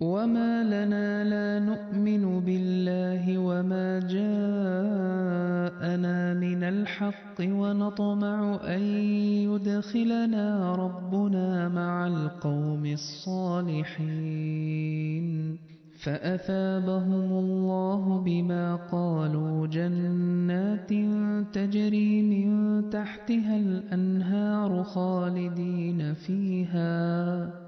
وما لنا لا نؤمن بالله وما جاءنا من الحق ونطمع أن يدخلنا ربنا مع القوم الصالحين فأثابهم الله بما قالوا جنات تجري من تحتها الأنهار خالدين فيها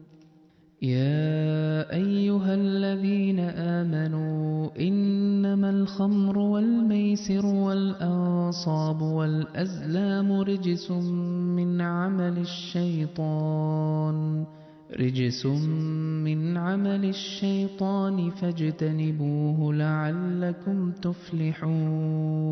يا أيها الذين آمنوا إنما الخمر والميسر والأنصاب والأزلام رجس من عمل الشيطان رجس من عمل الشيطان فاجتنبوه لعلكم تفلحون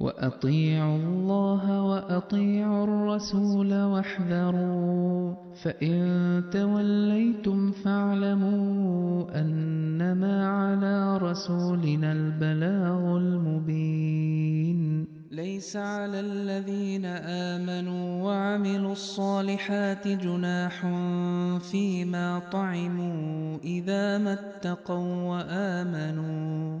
وأطيعوا الله وأطيعوا الرسول واحذروا فإن توليتم فاعلموا أنما على رسولنا البلاغ المبين ليس على الذين آمنوا وعملوا الصالحات جناح فيما طعموا إذا ما اتقوا وآمنوا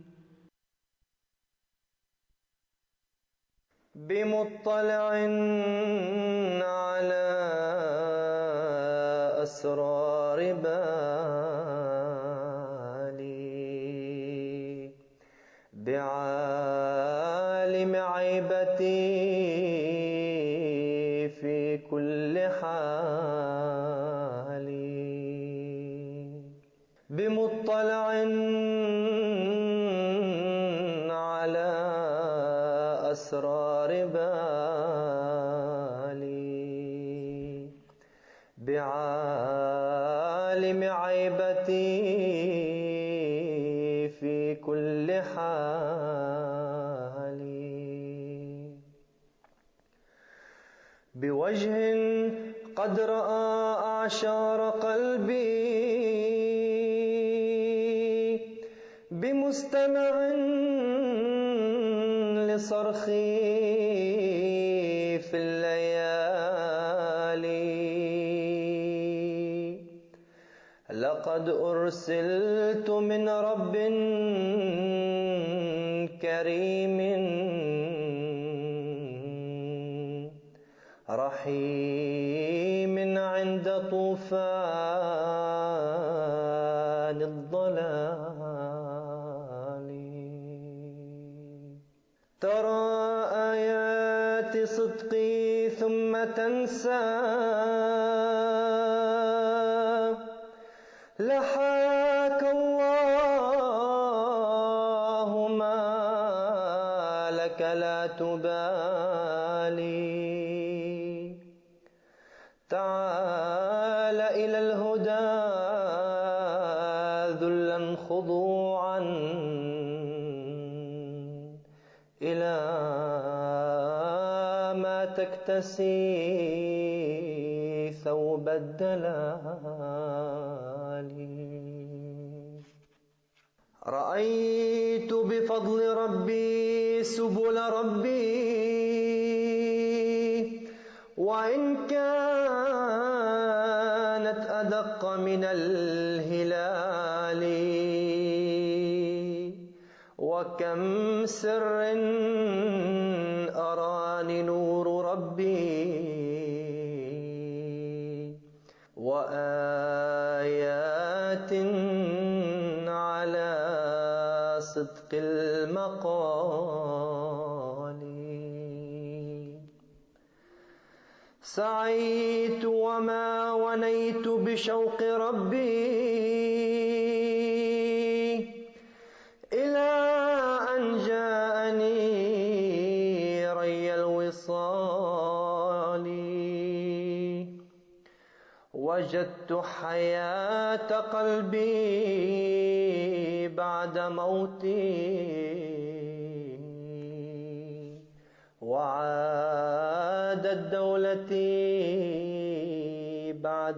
بمطلع على أسرار بالي. بعالم عيبتي بوجه قد رأى أعشار قلبي بمستمع لصرخي في الليالي. لقد أرسلت من رب تنسى لحاك الله ما لك لا تبالي. تعال إلى الهدى ذلا خضوعا إلى ما تكتسي. ثوب الدلال. رأيت بفضل ربي سبل ربي وإن كانت أدق من الهلال. وكم سر المقال سعيت وما ونيت بشوق ربي إلى أن جاءني ري الوصال. وجدت حياة قلبي بعد موتي.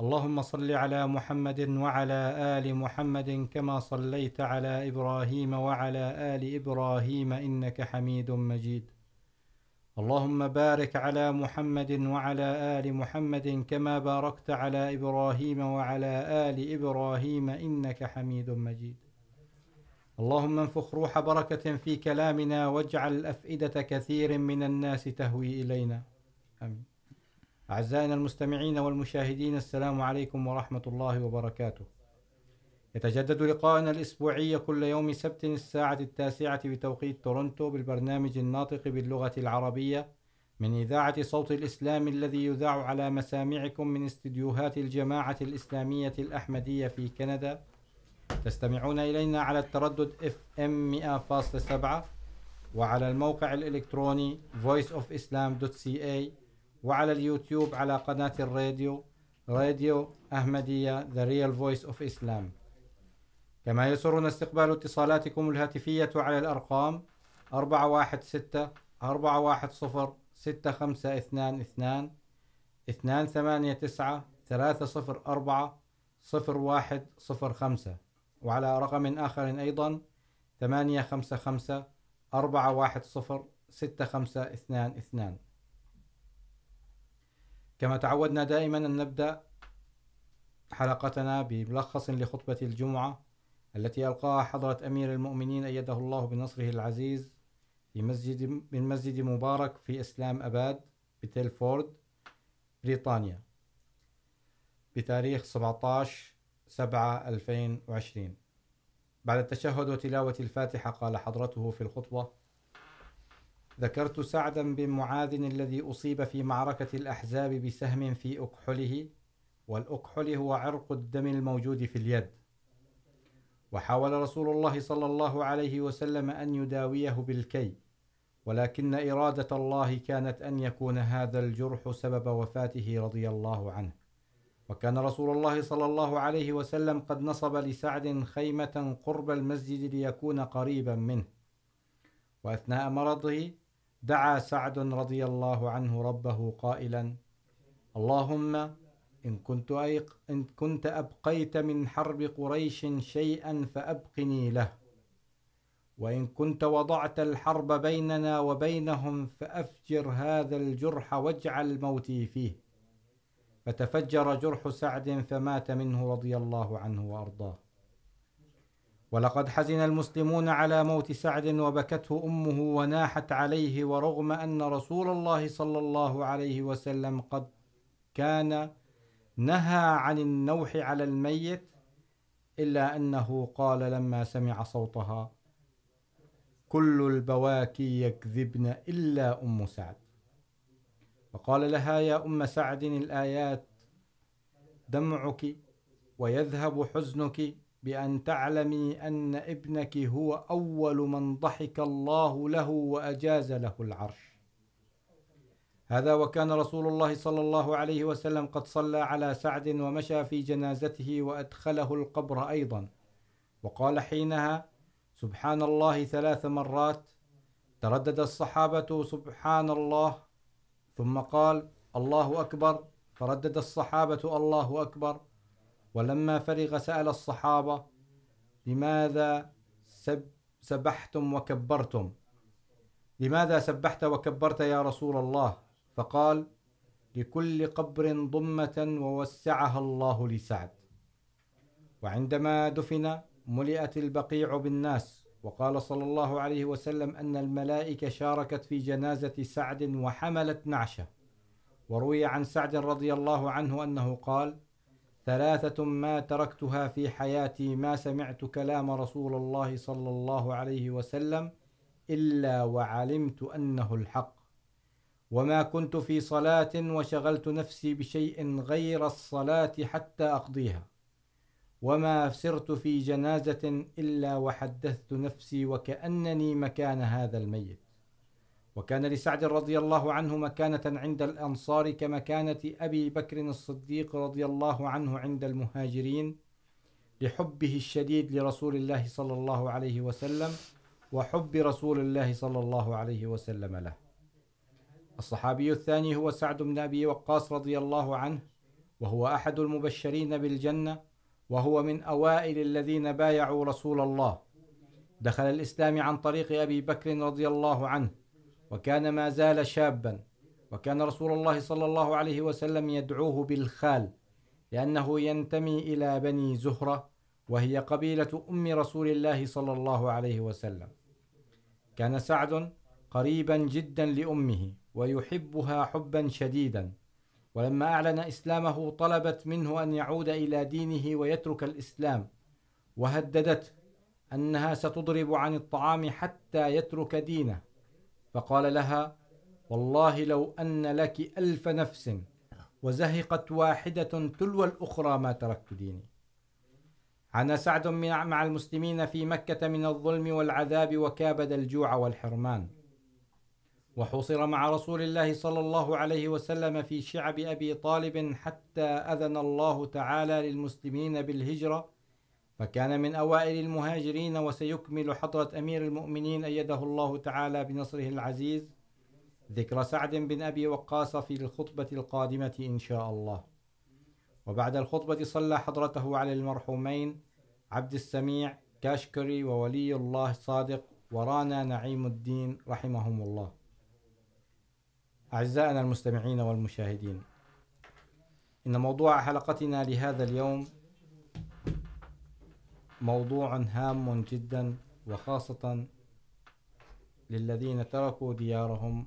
اللهم صل على محمد وعلى آل محمد كما صليت على إبراهيم وعلى آل إبراهيم إنك حميد مجيد. اللهم بارك على محمد وعلى آل محمد كما باركت على إبراهيم وعلى آل إبراهيم إنك حميد مجيد. اللهم انفخ روح بركة في كلامنا واجعل أفئدة كثير من الناس تهوي إلينا. آمين. أعزائنا المستمعين والمشاهدين، السلام عليكم ورحمة الله وبركاته. يتجدد لقاءنا الأسبوعي كل يوم سبت الساعة التاسعة بتوقيت تورنتو بالبرنامج الناطق باللغة العربية من إذاعة صوت الإسلام الذي يذاع على مسامعكم من استديوهات الجماعة الإسلامية الأحمدية في كندا. تستمعون إلينا على التردد FM 100.7 وعلى الموقع الإلكتروني voiceofislam.ca وعلى اليوتيوب على قناة الراديو، radio أحمدية، The Real Voice of Islam. كما يسرنا استقبال اتصالاتكم الهاتفية على الأرقام 416 410 6522 289 304 0105 وعلى رقم آخر أيضا 855 410 6522 كما تعودنا دائما أن نبدأ حلقتنا بملخص لخطبة الجمعة التي ألقاها حضرة أمير المؤمنين أيده الله بنصره العزيز في مسجد من مسجد مبارك في إسلام أباد بتيلفورد بريطانيا، بتاريخ 17 7 2020 بعد التشهد وتلاوة الفاتحة، قال حضرته في الخطبة ذكرت سعدا بن معاذ الذي أصيب في معركة الأحزاب بسهم في أكحله، والأكحل هو عرق الدم الموجود في اليد. وحاول رسول الله صلى الله عليه وسلم أن يداويه بالكي، ولكن إرادة الله كانت أن يكون هذا الجرح سبب وفاته رضي الله عنه. وكان رسول الله صلى الله عليه وسلم قد نصب لسعد خيمة قرب المسجد ليكون قريبا منه. وأثناء مرضه دعا سعد رضي الله عنه ربه قائلا اللهم إن كنت, أيق إن كنت أبقيت من حرب قريش شيئا فأبقني له وإن كنت وضعت الحرب بيننا وبينهم فأفجر هذا الجرح واجعل موتي فيه. فتفجر جرح سعد فمات منه رضي الله عنه وأرضاه. ولقد حزن المسلمون على موت سعد وبكته أمه وناحت عليه ورغم أن رسول الله صلى الله عليه وسلم قد كان نهى عن النوح على الميت إلا أنه قال لما سمع صوتها كل البواكي يكذبن إلا أم سعد. وقال لها يا أم سعد الآيات دمعك ويذهب حزنك بأن تعلمي أن ابنك هو أول من ضحك الله له وأجاز له العرش. هذا وكان رسول الله صلى الله عليه وسلم قد صلى على سعد ومشى في جنازته وأدخله القبر أيضا. وقال حينها، سبحان الله ثلاث مرات. تردد الصحابة، سبحان الله. ثم قال، الله أكبر. فردد الصحابة، الله أكبر. ولما فرغ سأل الصحابة، لماذا سب، سبحتم وكبرتم؟ لماذا سبحت وكبرت يا رسول الله؟ فقال، لكل قبر ضمة ووسعها الله لسعد. وعندما دفن ملئت البقيع بالناس، وقال صلى الله عليه وسلم أن الملائكة شاركت في جنازة سعد وحملت نعشه وروي عن سعد رضي الله عنه أنه قال ثلاثة ما تركتها في حياتي ما سمعت كلام رسول الله صلى الله عليه وسلم إلا وعلمت أنه الحق. وما كنت في صلاة وشغلت نفسي بشيء غير الصلاة حتى أقضيها. وما سرت في جنازة إلا وحدثت نفسي وكأنني مكان هذا الميت. وكان لسعد رضي الله عنه مكانة عند الأنصار كمكانة أبي بكر الصديق رضي الله عنه عند المهاجرين لحبه الشديد لرسول الله صلى الله عليه وسلم وحب رسول الله صلى الله عليه وسلم له. الصحابي الثاني هو سعد بن أبي وقاص رضي الله عنه، وهو أحد المبشرين بالجنة، وهو من أوائل الذين بايعوا رسول الله. دخل الإسلام عن طريق أبي بكر رضي الله عنه وكان ما زال شابا. وكان رسول الله صلى الله عليه وسلم يدعوه بالخال، لأنه ينتمي إلى بني زهرة، وهي قبيلة أم رسول الله صلى الله عليه وسلم. كان سعد قريبا جدا لأمه، ويحبها حبا شديدا. ولما أعلن إسلامه، طلبت منه أن يعود إلى دينه ويترك الإسلام. وهددته أنها ستضرب عن الطعام حتى يترك دينه. فقال لها، والله لو أن لك ألف نفس وزهقت واحدة تلو الأخرى ما تركت ديني. عانى سعد مع المسلمين في مكة من الظلم والعذاب وكابد الجوع والحرمان. وحصر مع رسول الله صلى الله عليه وسلم في شعب أبي طالب حتى أذن الله تعالى للمسلمين بالهجرة فكان من أوائل المهاجرين وسيكمل حضرة أمير المؤمنين أيده الله تعالى بنصره العزيز ذكر سعد بن أبي وقاص في الخطبة القادمة إن شاء الله. وبعد الخطبة صلى حضرته على المرحومين عبد السميع كاشكري وولي الله صادق ورانا نعيم الدين رحمهم الله. أعزائنا المستمعين والمشاهدين، إن موضوع حلقتنا لهذا اليوم موضوع هام جدا وخاصة للذين تركوا ديارهم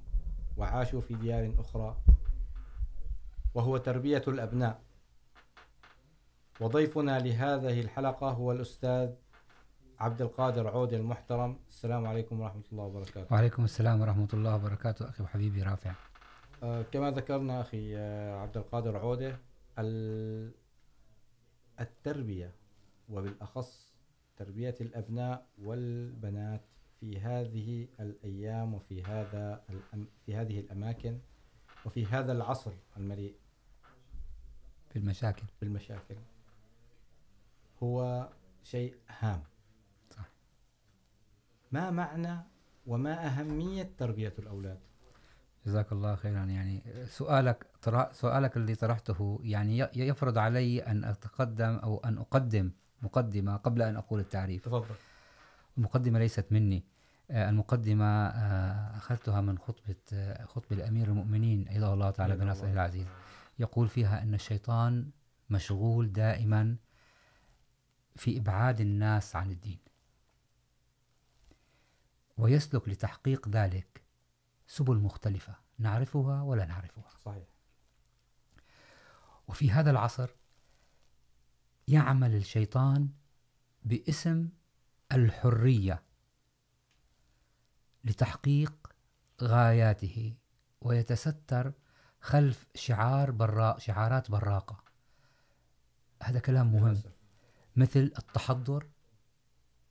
وعاشوا في ديار أخرى وهو تربية الأبناء. وضيفنا لهذه الحلقة هو الأستاذ عبد القادر عود المحترم. السلام عليكم ورحمة الله وبركاته. وعليكم السلام ورحمة الله وبركاته أخي وحبيبي رافع. كما ذكرنا أخي عبد القادر عودة التربية وبالأخص تربية الأبناء والبنات في هذه الأيام وفي هذا الأم في هذه الأماكن وفي هذا العصر المليء في المشاكل بالمشاكل. هو شيء هام. صح. ما معنى وما أهمية تربية الأولاد؟ جزاك الله خيرا. يعني سؤالك سؤالك اللي طرحته يعني يفرض علي أن أتقدم أو أن أقدم مقدمة قبل أن أقول التعريف. تفضل. المقدمة ليست مني. المقدمة أخذتها من خطبة خطبة الأمير المؤمنين أيضا الله تعالى أيضا بنصره. العزيز. يقول فيها أن الشيطان مشغول دائما في إبعاد الناس عن الدين. ويسلك لتحقيق ذلك سبل مختلفة نعرفها ولا نعرفها. صحيح. وفي هذا العصر يعمل الشيطان باسم الحرية لتحقيق غاياته ويتستر خلف شعار براء شعارات براقة. هذا كلام مهم. مثل التحضر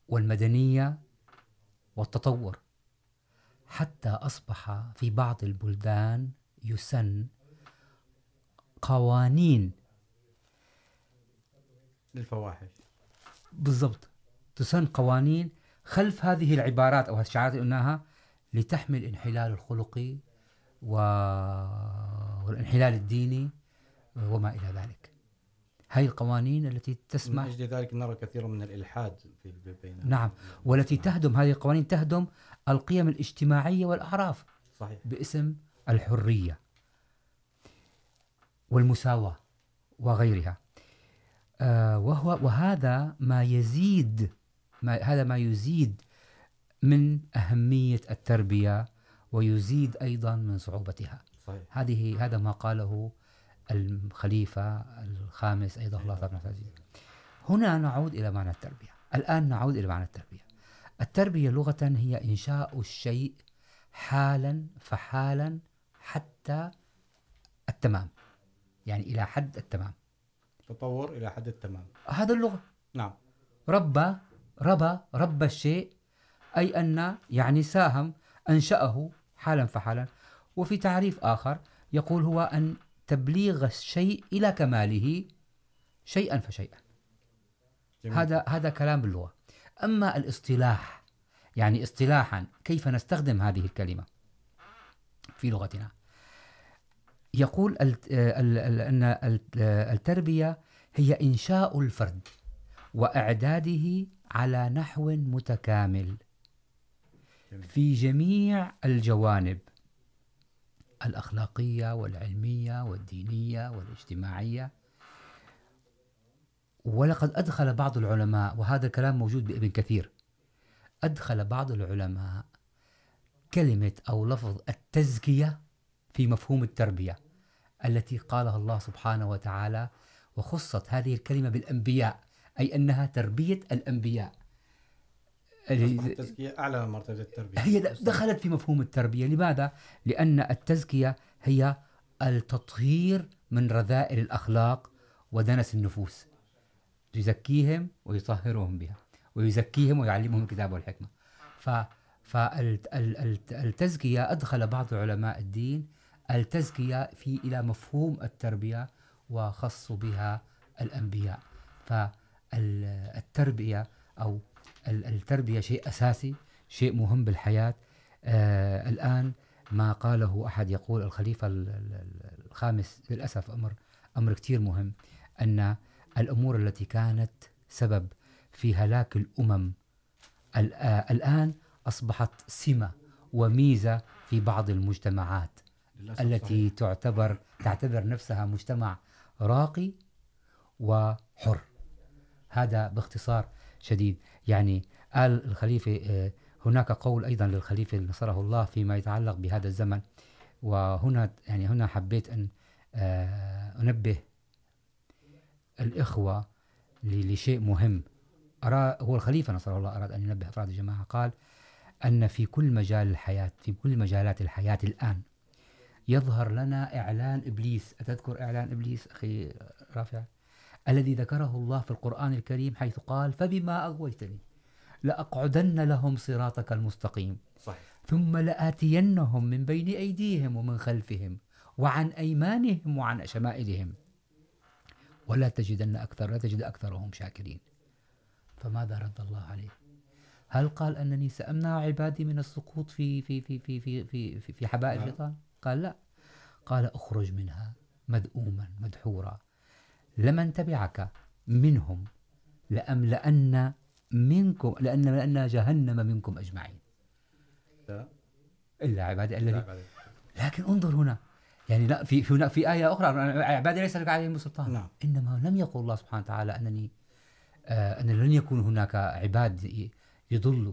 والمدنية والتطور. حتى أصبح في بعض البلدان يسن قوانين للفواحش. بالضبط. تسن قوانين خلف هذه العبارات أو الشعارات اللي قلناها لتحمي الانحلال الخلقي و... والانحلال الديني وما إلى ذلك. هاي القوانين التي من تسمح أجل ذلك نرى كثيرا من الإلحاد في بين نعم. والتي تهدم هذه القوانين تهدم القيم الاجتماعية والأعراف صحيح. باسم الحرية والمساواة وغيرها. وهو وهذا ما يزيد ما هذا ما يزيد من أهمية التربية ويزيد أيضا من صعوبتها. صحيح. هذه هذا ما قاله الخليفة الخامس أيضا الله تعالى هنا نعود إلى معنى التربية. الآن نعود إلى معنى التربية. التربية لغة هي إنشاء الشيء حالا فحالا حتى التمام. يعني إلى حد التمام. تطور إلى حد التمام. هذا اللغة. نعم. ربى ربى ربى الشيء أي أن يعني ساهم أنشأه حالا فحالا. وفي تعريف آخر يقول هو أن تبليغ الشيء إلى كماله شيئا فشيئا. جميل. هذا هذا كلام باللغة. أما الاصطلاح يعني اصطلاحا كيف نستخدم هذه الكلمة في لغتنا؟ يقول أن ال- التربية هي إنشاء الفرد وإعداده على نحو متكامل. في جميع الجوانب الأخلاقية والعلمية والدينية والاجتماعية ولقد أدخل بعض العلماء وهذا الكلام موجود بابن كثير أدخل بعض العلماء كلمة أو لفظ التزكية في مفهوم التربية التي قالها الله سبحانه وتعالى وخصت هذه الكلمة بالأنبياء أي أنها تربية الأنبياء. التزكية أعلى من مرتبة التربية. هي دخلت في مفهوم التربية. لماذا؟ لأن التزكية هي التطهير من رذائل الأخلاق ودنس النفوس. يزكيهم ويطهرهم بها ويزكيهم ويعلمهم الكتاب والحكمة. ف فالتزكية أدخل بعض علماء الدين التزكية في إلى مفهوم التربية وخصوا بها الأنبياء. فالتربية أو التربية شيء أساسي، شيء مهم بالحياة. آه، الآن ما قاله أحد يقول الخليفة الخامس للأسف أمر أمر كتير مهم، أن الأمور التي كانت سبب في هلاك الأمم. الآن أصبحت سمة وميزة في بعض المجتمعات. التي. تعتبر تعتبر نفسها مجتمع راقي وحر. هذا باختصار شديد. يعني قال الخليفة هناك قول أيضا للخليفة نصره الله فيما يتعلق بهذا الزمن. وهنا يعني هنا حبيت أن أنبه الإخوة لشيء مهم. أرى هو الخليفة نصره الله أراد أن ينبه أفراد الجماعة. قال أن في كل مجال الحياة في كل مجالات الحياة الآن يظهر لنا إعلان إبليس. أتذكر إعلان إبليس أخي رافع؟ الذي ذكره الله في القرآن الكريم حيث قال فبما أغويتني لأقعدن لهم صراطك المستقيم. صحيح. ثم لآتينهم من بين أيديهم ومن خلفهم وعن أيمانهم وعن شمائلهم. ولا تجدن أكثر لا تجد أكثرهم شاكرين. فماذا رد الله عليه؟ هل قال أنني سأمنع عبادي من السقوط في في في في في في, في, في حباء الشيطان؟ قال لا. قال اخرج منها مذءوما مدحورا. لمن تبعك منهم لأملأن منكم لأن لأن جهنم منكم أجمعين. لا. إلا عبادي الذي. لكن انظر هنا. يعني لا في هنا في آية أخرى. عبادي ليس لك عليهم سلطان. نعم. إنما لم يقل الله سبحانه وتعالى أنني آه أن لن يكون هناك عباد يضلوا.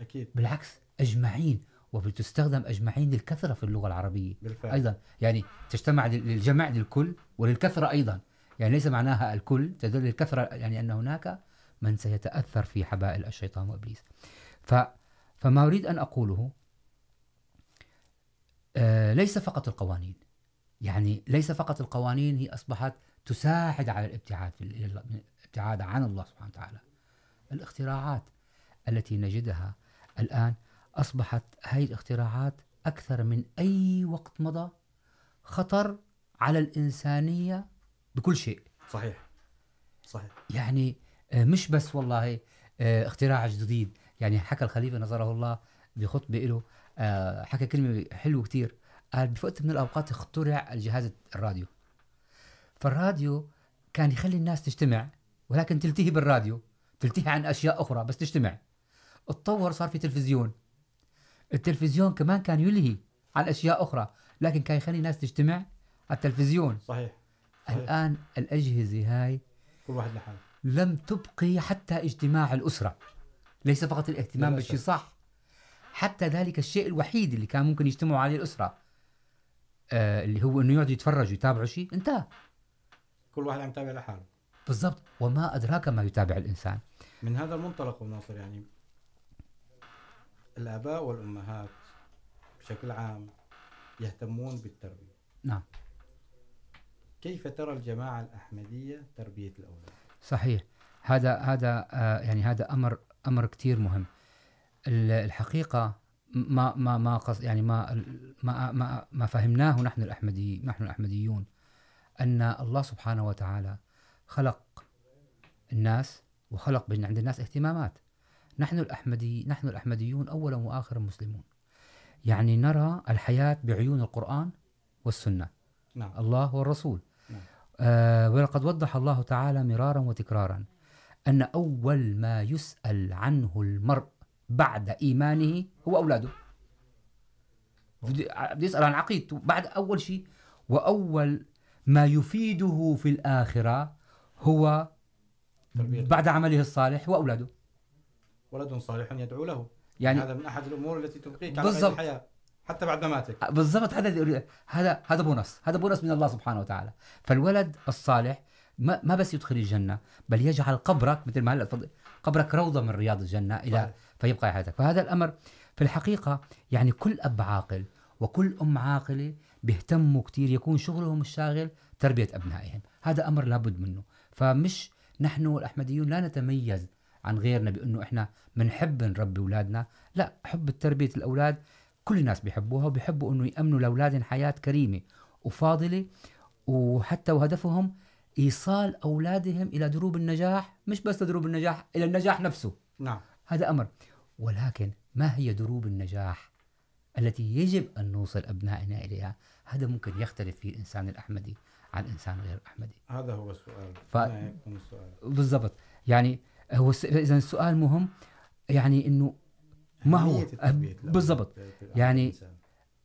اكيد بالعكس أجمعين. وبتستخدم أجمعين للكثرة في اللغة العربية. بالفعل. أيضا يعني تجتمع لل- للجمع للكل وللكثرة أيضا. يعني ليس معناها الكل تدل للكثرة يعني أن هناك من سيتأثر في حبائل الشيطان وإبليس. ف فما أريد أن أقوله آه ليس فقط القوانين. يعني ليس فقط القوانين هي أصبحت تساعد على الابتعاد في الابتعاد عن الله سبحانه وتعالى. الاختراعات التي نجدها الآن أصبحت هذه الاختراعات أكثر من أي وقت مضى خطر على الإنسانية بكل شيء. صحيح. صحيح. يعني مش بس والله اختراع جديد. يعني حكى الخليفة نظره الله بخطبة له حكى كلمة حلوة كتير. قال بوقت من الأوقات اخترع الجهاز الراديو. فالراديو كان يخلي الناس تجتمع ولكن تلتهي بالراديو تلتهي عن أشياء أخرى بس تجتمع. اتطور صار في تلفزيون. التلفزيون كمان كان يلهي عن أشياء أخرى لكن كان يخلي الناس تجتمع على التلفزيون. صحيح صحيح. الآن الأجهزة هاي كل واحد لحاله. لم تبقي حتى اجتماع الأسرة ليس فقط الاهتمام. بالشيء صح. حتى ذلك الشيء الوحيد اللي كان ممكن يجتمعوا عليه الأسرة آه اللي هو انه يقعدوا يتفرجوا يتابعوا شيء انتهى. كل واحد عم يتابع لحاله. بالضبط. وما أدراك ما يتابع الإنسان. من هذا المنطلق ناصر يعني الآباء والأمهات بشكل عام يهتمون بالتربية. نعم. كيف ترى الجماعة الأحمدية تربية الأولاد؟ صحيح. هذا هذا يعني هذا أمر أمر كتير مهم. ال- الحقيقة ما ما ما قص يعني ما ما ما, ما فهمناه نحن الأحمدي نحن الأحمديون أن الله سبحانه وتعالى خلق الناس وخلق بين عند الناس اهتمامات. نحن الأحمدي نحن الأحمديون أولا وآخرا مسلمون. يعني نرى الحياة بعيون القرآن والسنة. نعم. الله والرسول نعم. آه ولقد وضح الله تعالى مرارا وتكرارا أن أول ما يسأل عنه المرء بعد إيمانه هو أولاده. بدي يسأل عن عقيدته بعد أول شيء. وأول ما يفيده في الآخرة هو بعد عمله الصالح هو أولاده. ولد صالح يدعو له. يعني هذا من أحد الأمور التي تبقيك على. الحياة حتى بعد مماتك. بالضبط. هذا هذا هذا بونص. هذا بونص من الله سبحانه وتعالى. فالولد الصالح ما, ما بس يدخل الجنة بل يجعل قبرك مثل ما هلا قبرك روضة من رياض الجنة إلى صحيح. فيبقى حياتك. فهذا الأمر في الحقيقة يعني كل أب عاقل وكل أم عاقلة بيهتموا كتير يكون شغلهم الشاغل تربية أبنائهم. هذا أمر لابد منه. فمش نحن الأحمديون لا نتميز عن غيرنا بأنه إحنا بنحب نربي أولادنا. لا حب تربية الأولاد كل الناس بيحبوها وبيحبوا أنه يأمنوا لأولادهم حياة كريمة وفاضلة. وحتى وهدفهم إيصال أولادهم إلى دروب النجاح مش بس دروب النجاح إلى النجاح نفسه. نعم. هذا أمر. ولكن ما هي دروب النجاح التي يجب أن نوصل أبنائنا إليها؟ هذا ممكن يختلف فيه الإنسان الأحمدي عن إنسان غير الأحمدي. هذا هو السؤال. ف- السؤال؟ بالضبط. يعني هو إذا السؤال مهم يعني إنه ما هو؟ بالضبط. يعني.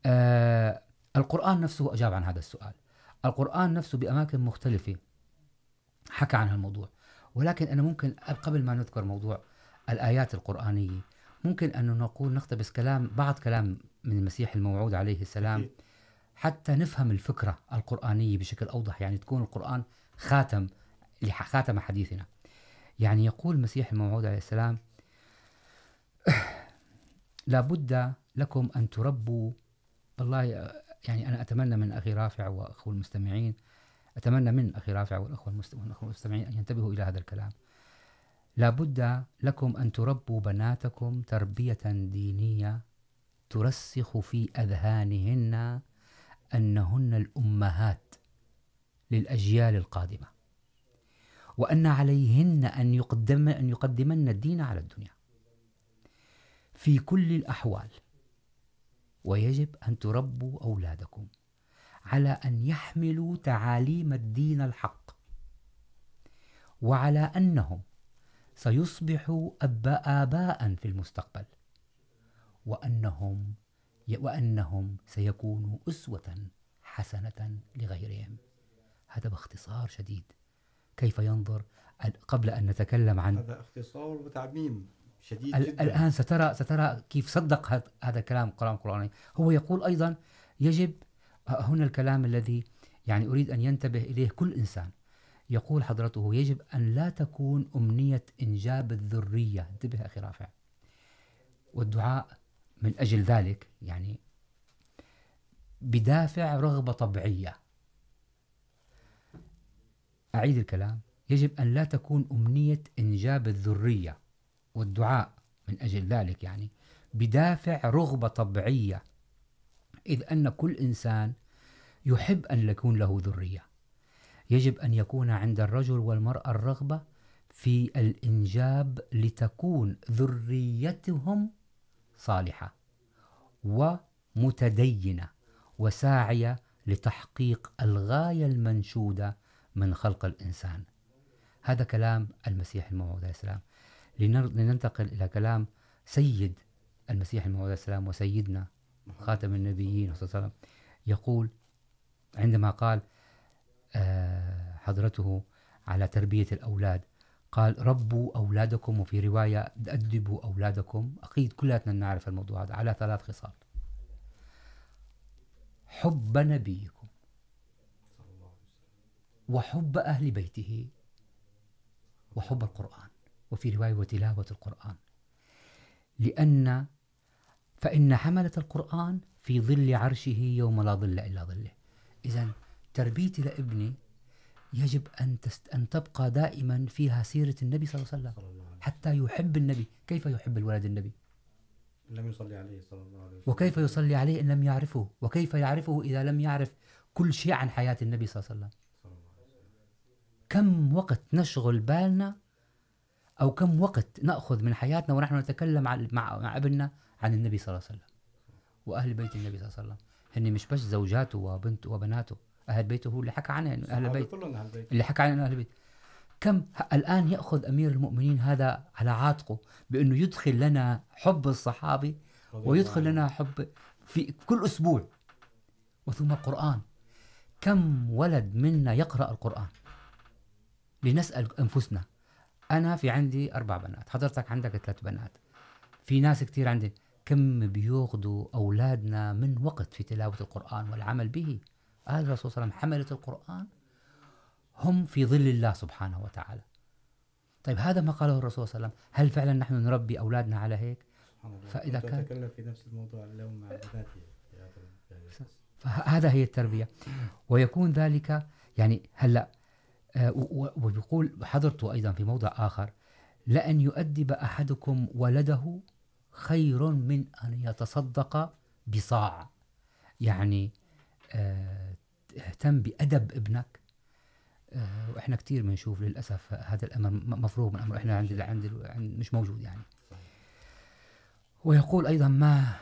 آه القرآن نفسه أجاب عن هذا السؤال. القرآن نفسه بأماكن مختلفة حكى عن هالموضوع. ولكن أنا ممكن قبل ما نذكر موضوع الآيات القرآنية ممكن أن نقول نقتبس كلام بعض كلام من المسيح الموعود عليه السلام. حتى نفهم الفكرة القرآنية بشكل أوضح. يعني تكون القرآن خاتم لح- خاتم حديثنا. يعني يقول المسيح الموعود عليه السلام لابد لكم أن تربوا والله يعني أنا أتمنى من أخي رافع وأخو المستمعين، أتمنى من أخي رافع والأخوة المستمعين أن ينتبهوا إلى هذا الكلام. لا بد لكم أن تربوا بناتكم تربية دينية ترسخ في أذهانهن أنهن الأمهات للأجيال القادمة. وأن عليهن أن يقدم أن يقدمن الدين على الدنيا. في كل الأحوال. ويجب أن تربوا أولادكم على أن يحملوا تعاليم الدين الحق. وعلى أنهم سيصبحوا أب آباء في المستقبل. وأنهم وأنهم سيكونوا أسوة حسنة لغيرهم. هذا باختصار شديد. كيف ينظر قبل أن نتكلم عن هذا اختصار وتعميم شديد جدا. الآن سترى سترى كيف صدق هذا الكلام القرآن القرآني هو يقول أيضا يجب هنا الكلام الذي يعني أريد أن ينتبه إليه كل إنسان. يقول حضرته يجب أن لا تكون أمنية إنجاب الذرية. انتبه أخي رافع. والدعاء من أجل ذلك يعني بدافع رغبة طبيعية. أعيد الكلام. يجب أن لا تكون أمنية إنجاب الذرية والدعاء من أجل ذلك، يعني بدافع رغبة طبيعية. إذ أن كل إنسان يحب أن يكون له ذرية. يجب أن يكون عند الرجل والمرأة الرغبة في الإنجاب لتكون ذريتهم صالحة ومتدينة وساعية لتحقيق الغاية المنشودة من خلق الإنسان. هذا كلام المسيح الموعود عليه السلام. لننتقل إلى كلام سيد المسيح الموعود عليه السلام وسيدنا خاتم النبيين صلى الله عليه وسلم. يقول، عندما قال حضرته على تربية الأولاد، قال، ربوا أولادكم وفي رواية، أدبوا أولادكم. أكيد كلنا نعرف الموضوع هذا على ثلاث خصال. حب نبيكم. وحب أهل بيته وحب القرآن وفي رواية وتلاوة القرآن. لأن فإن حملة القرآن في ظل عرشه يوم لا ظل إلا ظله. إذا تربيتي لابني يجب أن تست... أن تبقى دائما فيها سيرة النبي صلى الله عليه وسلم. حتى يحب النبي. كيف يحب الولد النبي؟ لم يصلي عليه صلى الله عليه وسلم. وكيف يصلي عليه إن لم يعرفه؟ وكيف يعرفه إذا لم يعرف كل شيء عن حياة النبي صلى الله عليه وسلم؟ كم وقت نشغل بالنا أو كم وقت نأخذ من حياتنا ونحن نتكلم مع, مع ابننا عن النبي صلى الله عليه وسلم وأهل بيت النبي صلى الله عليه وسلم. هن مش بس زوجاته وبنته وبناته أهل بيته هو اللي حكى عنه أهل البيت. اللي حكى عنه أهل البيت. كم الآن يأخذ أمير المؤمنين هذا على عاتقه بأنه يدخل لنا حب الصحابي ويدخل لنا حب في كل أسبوع وثم القرآن كم ولد منا يقرأ القرآن؟ لنسأل أنفسنا. أنا في عندي أربع بنات. حضرتك عندك ثلاث بنات. في ناس كتير عندي. كم بياخذوا أولادنا من وقت في تلاوة القرآن والعمل به؟ قال الرسول صلى الله عليه وسلم حملة القرآن. هم في ظل الله سبحانه وتعالى. طيب هذا ما قاله الرسول صلى الله عليه وسلم. هل فعلا نحن نربي أولادنا على هيك؟ فإذا كان أتكلم في نفس الموضوع اليوم مع بناتي فهذا هي التربية. ويكون ذلك يعني هلا ويقول حضرته أيضا في موضع آخر، لأن يؤدب أحدكم ولده خير من أن يتصدق بصاع. يعني اهتم بأدب ابنك. واحنا كثير بنشوف للاسف هذا الامر مفروغ من امر احنا عند عند مش موجود يعني. ويقول ايضا ما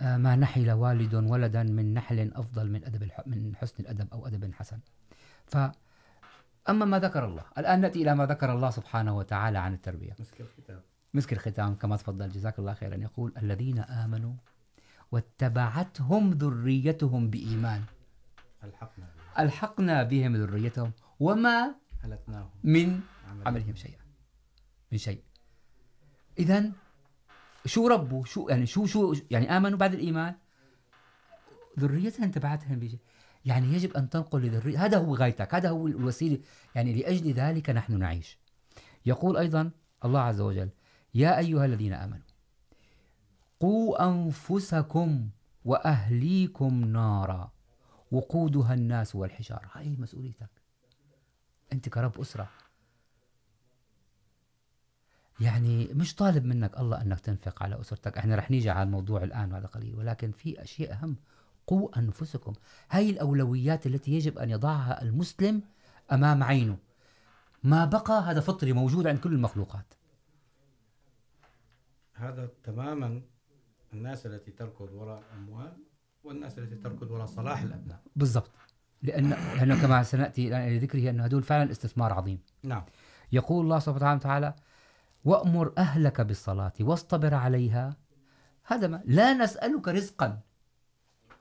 ما نحل والد ولدا من نحل افضل من ادب من حسن الادب او ادب حسن. ف اما ما ذكر الله. الان ناتي الى ما ذكر الله سبحانه وتعالى عن التربيه مسك الختام. مسك الختام. كما تفضل. جزاك الله خيرا. يقول الذين امنوا واتبعتهم ذريتهم بايمان الحقنا الحقنا بهم ذريتهم. وما هلتناهم من عملهم. شيئا. من شيء. اذا شو ربوا شو يعني شو شو يعني امنوا بعد الايمان ذريتهم تبعتهم بشيء. يعني يجب ان تنقل لذرية هذا هو غايتك، هذا هو الوسيله يعني لاجل ذلك نحن نعيش. يقول ايضا الله عز وجل، يا ايها الذين امنوا قوا انفسكم واهليكم نارا وقودها الناس والحجاره هاي مسؤوليتك. انت كرب اسره يعني مش طالب منك الله انك تنفق على اسرتك احنا رح نيجي على الموضوع الان بعد قليل، ولكن في اشياء اهم قوا انفسكم هاي الاولويات التي يجب ان يضعها المسلم امام عينه. ما بقى هذا فطري موجود عند كل المخلوقات. هذا تماما الناس التي تركض وراء الأموال والناس التي تركض وراء صلاح الأبناء. بالضبط. لان لانه كما سناتي لذكره ان هدول فعلا استثمار عظيم. نعم. يقول الله سبحانه وتعالى وأمر أهلك بالصلاة واصطبر عليها. هذا ما لا نسألك رزقا.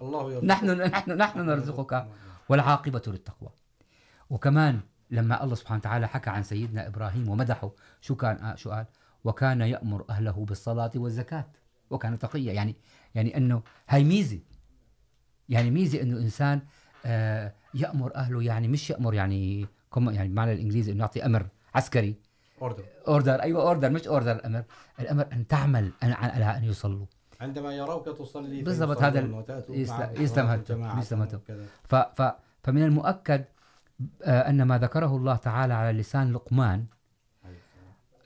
الله نحن نحن نحن نرزقك. والعاقبة للتقوى. وكمان لما الله سبحانه وتعالى حكى عن سيدنا إبراهيم ومدحه شو كان شو قال؟ وكان يأمر أهله بالصلاة والزكاة. وكان تقيا. يعني يعني أنه هاي ميزة. يعني ميزة أنه إنسان يأمر أهله يعني مش يأمر يعني كم يعني بمعنى الإنجليزي أنه يعطي أمر عسكري. أوردر اوردر ايوه اوردر مش اوردر الامر الامر ان تعمل أن على ان يصلوا. عندما يروك تصلي بالضبط هذا يسلم-. وكذا. ف ف فمن المؤكد ان ما ذكره الله تعالى على لسان لقمان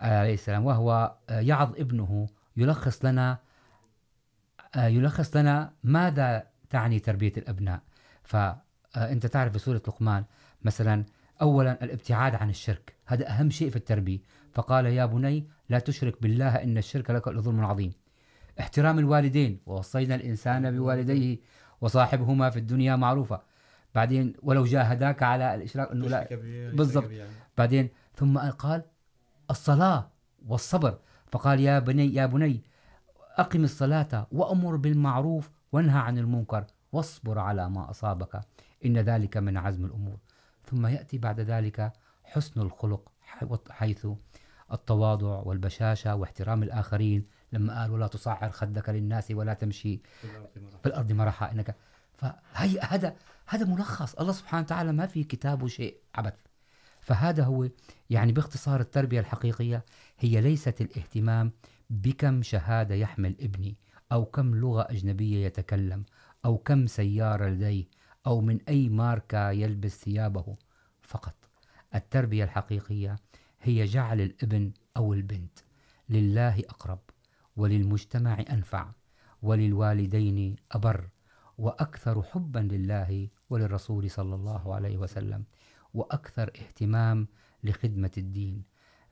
عليه السلام وهو يعظ ابنه يلخص لنا يلخص لنا ماذا تعني تربيه الابناء فانت تعرف في سوره لقمان مثلا اولا الابتعاد عن الشرك هذا اهم شيء في التربيه فقال يا بني لا تشرك بالله ان الشرك لك لظلم عظيم احترام الوالدين ووصينا الانسان بوالديه وصاحبهما في الدنيا معروفه بعدين ولو جاهداك على الاشراك انه لا بالضبط. بعدين ثم قال الصلاة والصبر. فقال يا بني يا بني أقم الصلاة وأمر بالمعروف وانهى عن المنكر واصبر على ما أصابك. إن ذلك من عزم الأمور. ثم يأتي بعد ذلك حسن الخلق حيث التواضع والبشاشة واحترام الآخرين لما قال ولا تصعر خدك للناس ولا تمشي في الارض مرحا. انك فهي هذا هذا ملخص. الله سبحانه وتعالى ما في كتابه شيء عبث. فهذا هو يعني باختصار التربيه الحقيقيه هي ليست الاهتمام بكم شهاده يحمل ابني او كم لغه اجنبيه يتكلم او كم سياره لديه او من اي ماركه يلبس ثيابه فقط. التربيه الحقيقيه هي جعل الابن او البنت لله اقرب وللمجتمع انفع وللوالدين أبر، وأكثر حبا لله وللرسول صلى الله عليه وسلم، وأكثر اهتمام لخدمة الدين.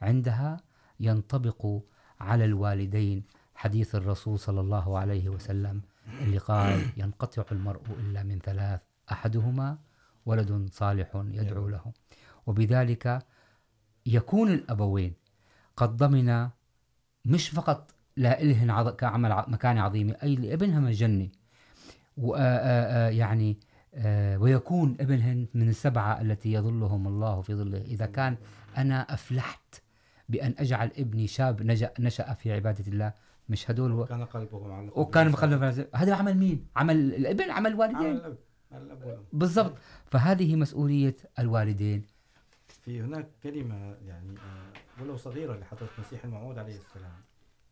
عندها ينطبق على الوالدين حديث الرسول صلى الله عليه وسلم، اللي قال ينقطع المرء إلا من ثلاث، أحدهما ولد صالح يدعو له. وبذلك يكون الأبوين قد ضمن مش فقط لا إلهن عض... كعمل ع... مكانة عظيمة أي لابنهم الجنة. و... آ... آ... يعني آ... ويكون ابنهن من السبعة التي يظلهم الله في ظله. إذا كان أنا أفلحت بأن أجعل ابني شاب. نشأ في عبادة الله مش هدول و... كان قلبه معلق وكان مخلف هذا عمل مين؟ عمل الابن؟ عمل الوالدين. بالضبط. فهذه مسؤولية الوالدين. في هناك كلمة يعني ولو صغيرة لحضرة المسيح الموعود عليه السلام.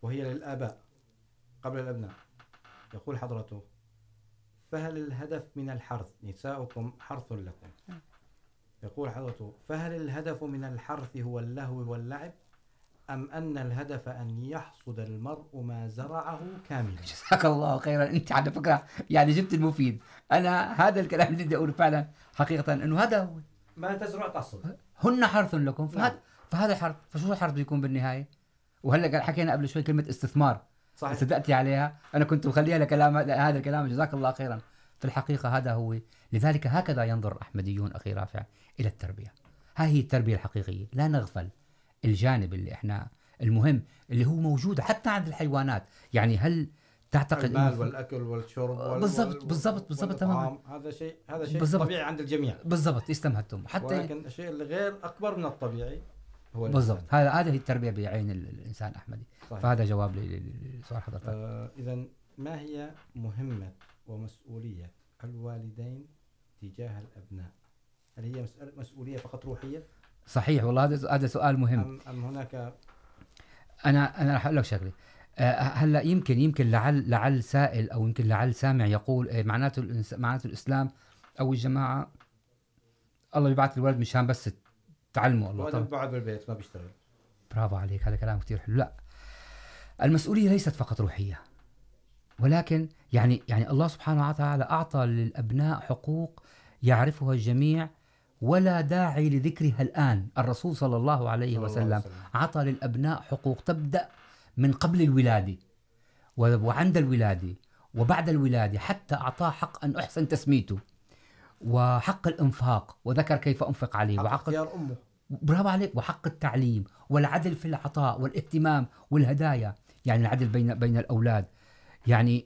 وهي للآباء قبل الأبناء. يقول حضرته فهل الهدف من الحرث؟ نساؤكم حرث لكم. يقول حضرته فهل الهدف من الحرث هو اللهو واللعب؟ أم أن الهدف أن يحصد المرء ما زرعه كاملا؟ جزاك الله خيرا. انت على فكره يعني جبت المفيد. انا هذا الكلام اللي بدي اقوله فعلا حقيقه انه هذا هو. ما تزرع تحصد هن حرث لكم. فهذا. فهذا حرث. فشو الحرث بيكون بالنهايه وهلا قال حكينا قبل شوي كلمه استثمار. صحيح. صدقتي عليها. انا كنت مخليها لكلام هذا الكلام. جزاك الله خيرا. في الحقيقه هذا هو. لذلك هكذا ينظر الاحمديون اخي رافع الى التربيه هاي هي التربيه الحقيقيه لا نغفل الجانب اللي احنا المهم اللي هو موجود حتى عند الحيوانات. يعني هل تعتقد المال والاكل والشرب وال- بالضبط- بالضبط- بالضبط والإطعام. هذا شيء هذا شيء بالضبط. طبيعي عند الجميع. بالضبط. استمهتم حتى ولكن الشيء اللي غير اكبر من الطبيعي هو بالضبط. هذا هذه التربيه بعين ال- الانسان الاحمدي صحيح. فهذا جواب لسؤال حضرتك آه اذا ما هي مهمه ومسؤوليه الوالدين تجاه الابناء؟ هل هي مسؤوليه فقط روحيه صحيح والله هذا هذا سؤال مهم ام ام هناك انا انا رح اقول لك شغله هلا يمكن يمكن لعل لعل سائل او يمكن لعل سامع يقول معناته معناته الاسلام او الجماعه الله بيبعث الولد مشان بس تعلموا الله. وأنا طبعا. بعد بالبيت ما بيشتغل. برافو عليك هذا كلام كثير حلو. لا المسؤولية ليست فقط روحية ولكن يعني يعني الله سبحانه وتعالى أعطى للأبناء حقوق يعرفها الجميع ولا داعي لذكرها الآن. الرسول صلى الله عليه وسلم عليه وسلم. عطى للأبناء حقوق تبدأ من قبل الولادة و- وعند الولادة وبعد الولادة حتى أعطاه حق أن أحسن تسميته. وحق الإنفاق وذكر كيف أنفق عليه حق وحق اختيار أمه. برافو عليك وحق التعليم والعدل في العطاء والاهتمام والهدايا يعني العدل بين بين الاولاد يعني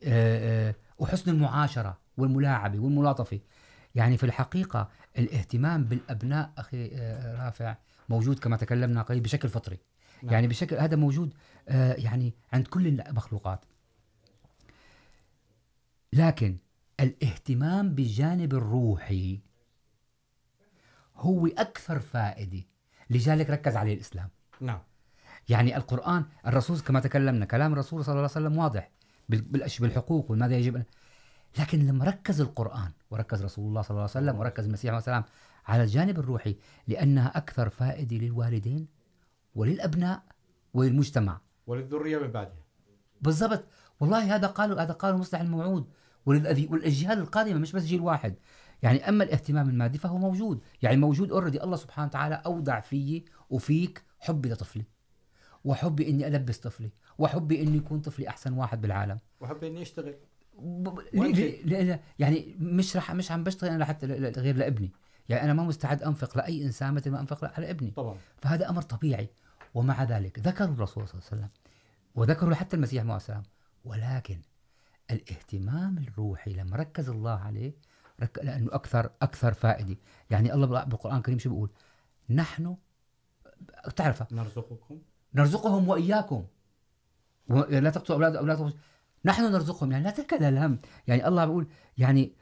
وحسن المعاشره والملاعبه والملاطفه يعني في الحقيقه الاهتمام بالابناء اخي رافع موجود كما تكلمنا قريب بشكل فطري. نعم. يعني بشكل هذا موجود يعني عند كل المخلوقات. لكن الاهتمام بالجانب الروحي. هو اكثر فائده لذلك ركز عليه الاسلام نعم. يعني القرآن الرسول كما تكلمنا كلام الرسول صلى الله عليه وسلم واضح بالحقوق وماذا يجب أن لكن لما ركز القرآن وركز رسول الله صلى الله عليه وسلم وركز المسيح عليه السلام على الجانب الروحي لأنها أكثر فائدة للوالدين وللأبناء وللمجتمع. وللذرية من بعدها. بالضبط. والله هذا قالوا هذا قالوا مصلح الموعود. والاجيال القادمه مش بس جيل واحد. يعني اما الاهتمام المادي فهو موجود. يعني موجود اوريدي الله سبحانه وتعالى اودع فيي وفيك حبي لطفلي. وحبي اني البس طفلي. وحبي انه يكون طفلي احسن واحد بالعالم. وحب إني أشتغل. ب- شيء؟ ليه- ليه- يعني مش رح مش عم بشتغل انا لحتى غير لابني. يعني انا ما مستعد انفق لاي انسان مثل ما انفق على ابني. طبعا. فهذا امر طبيعي. ومع ذلك ذكروا الرسول صلى الله عليه وسلم. وذكروا حتى المسيح عليه السلام. ولكن الاهتمام الروحي لما ركز الله عليه رك... لانه اكثر اكثر فائده يعني الله بال- بالقران الكريم شو بيقول؟ نحن تعرف نرزقكم. نرزقهم واياكم. لا تقتلوا اولاد اولادكم نحن نرزقهم. يعني لا تكل الهم. يعني الله بيقول يعني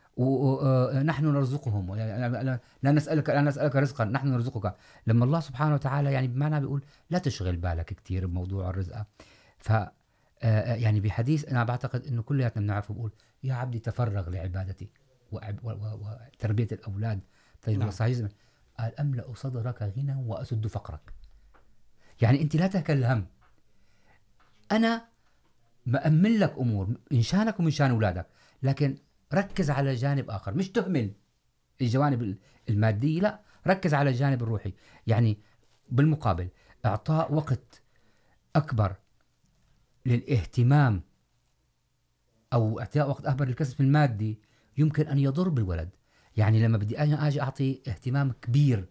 نحن نرزقهم. لا- نسالك لا نسالك رزقا. نحن نرزقك. لما الله سبحانه وتعالى يعني بمعنى بيقول لا تشغل بالك كثير بموضوع الرزق. ف يعني بحديث انا بعتقد انه كلياتنا بنعرفه بقول يا عبدي تفرغ لعبادتي وتربيه الاولاد طيب نعم. صحيح قال املا صدرك غنى واسد فقرك. يعني انت لا تهكل الهم. انا مأمن لك امور ان شانك ومن شان اولادك لكن ركز على جانب اخر مش تهمل الجوانب ال- الماديه لا ركز على الجانب الروحي. يعني بالمقابل اعطاء وقت اكبر للاهتمام او اعطاء وقت اكبر للكسب المادي يمكن ان يضر بالولد. يعني لما بدي انا اجي اعطي اهتمام كبير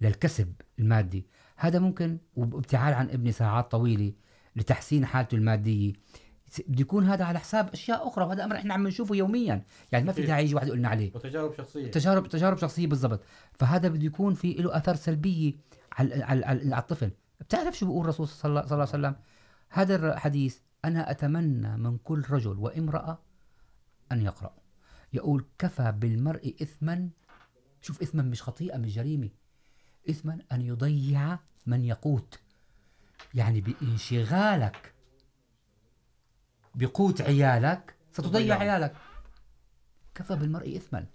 للكسب المادي. هذا ممكن وابتعاد عن ابني ساعات طويله لتحسين حالته الماديه بده يكون هذا على حساب اشياء اخرى وهذا امر احنا عم نشوفه يوميا. يعني ما في. داعي يجي واحد يقول لنا عليه. وتجارب شخصية. تجارب تجارب شخصيه بالضبط. فهذا بده يكون في له اثار سلبيه على على, على, الطفل. بتعرف شو بيقول الرسول صلى الله عليه وسلم؟ هذا الحديث انا اتمنى من كل رجل وامراه ان يقرا يقول كفى بالمرء اثما شوف اثما مش خطيئه مش جريمه اثما ان يضيع من يقوت. يعني بانشغالك بقوت عيالك ستضيع. عيالك. كفى بالمرء اثما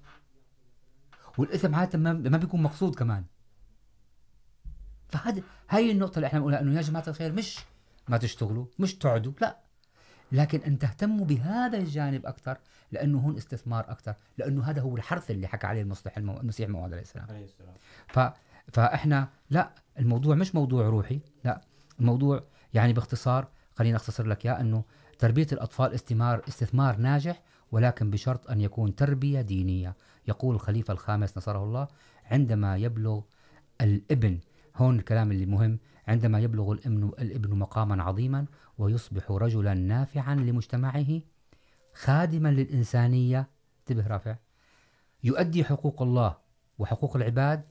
والاثم عاده ما بيكون مقصود كمان. فهذه هاي النقطه اللي احنا بنقولها انه يا جماعه الخير مش ما تشتغلوا؟ مش تقعدوا؟ لا. لكن ان تهتموا بهذا الجانب اكثر لانه هون استثمار اكثر لانه هذا هو الحرث اللي حكى عليه المصلح المو... المسيح موعود عليه السلام. عليه السلام. ف... فاحنا لا الموضوع مش موضوع روحي لا. الموضوع يعني باختصار خلينا اختصر لك اياه انه تربيه الاطفال استثمار استثمار ناجح ولكن بشرط ان يكون تربيه دينيه يقول الخليفه الخامس نصره الله عندما يبلغ الابن هون الكلام اللي مهم عندما يبلغ الابن الابن مقاما عظيما ويصبح رجلا نافعا لمجتمعه خادما للانسانيه انتبه رافع يؤدي حقوق الله وحقوق العباد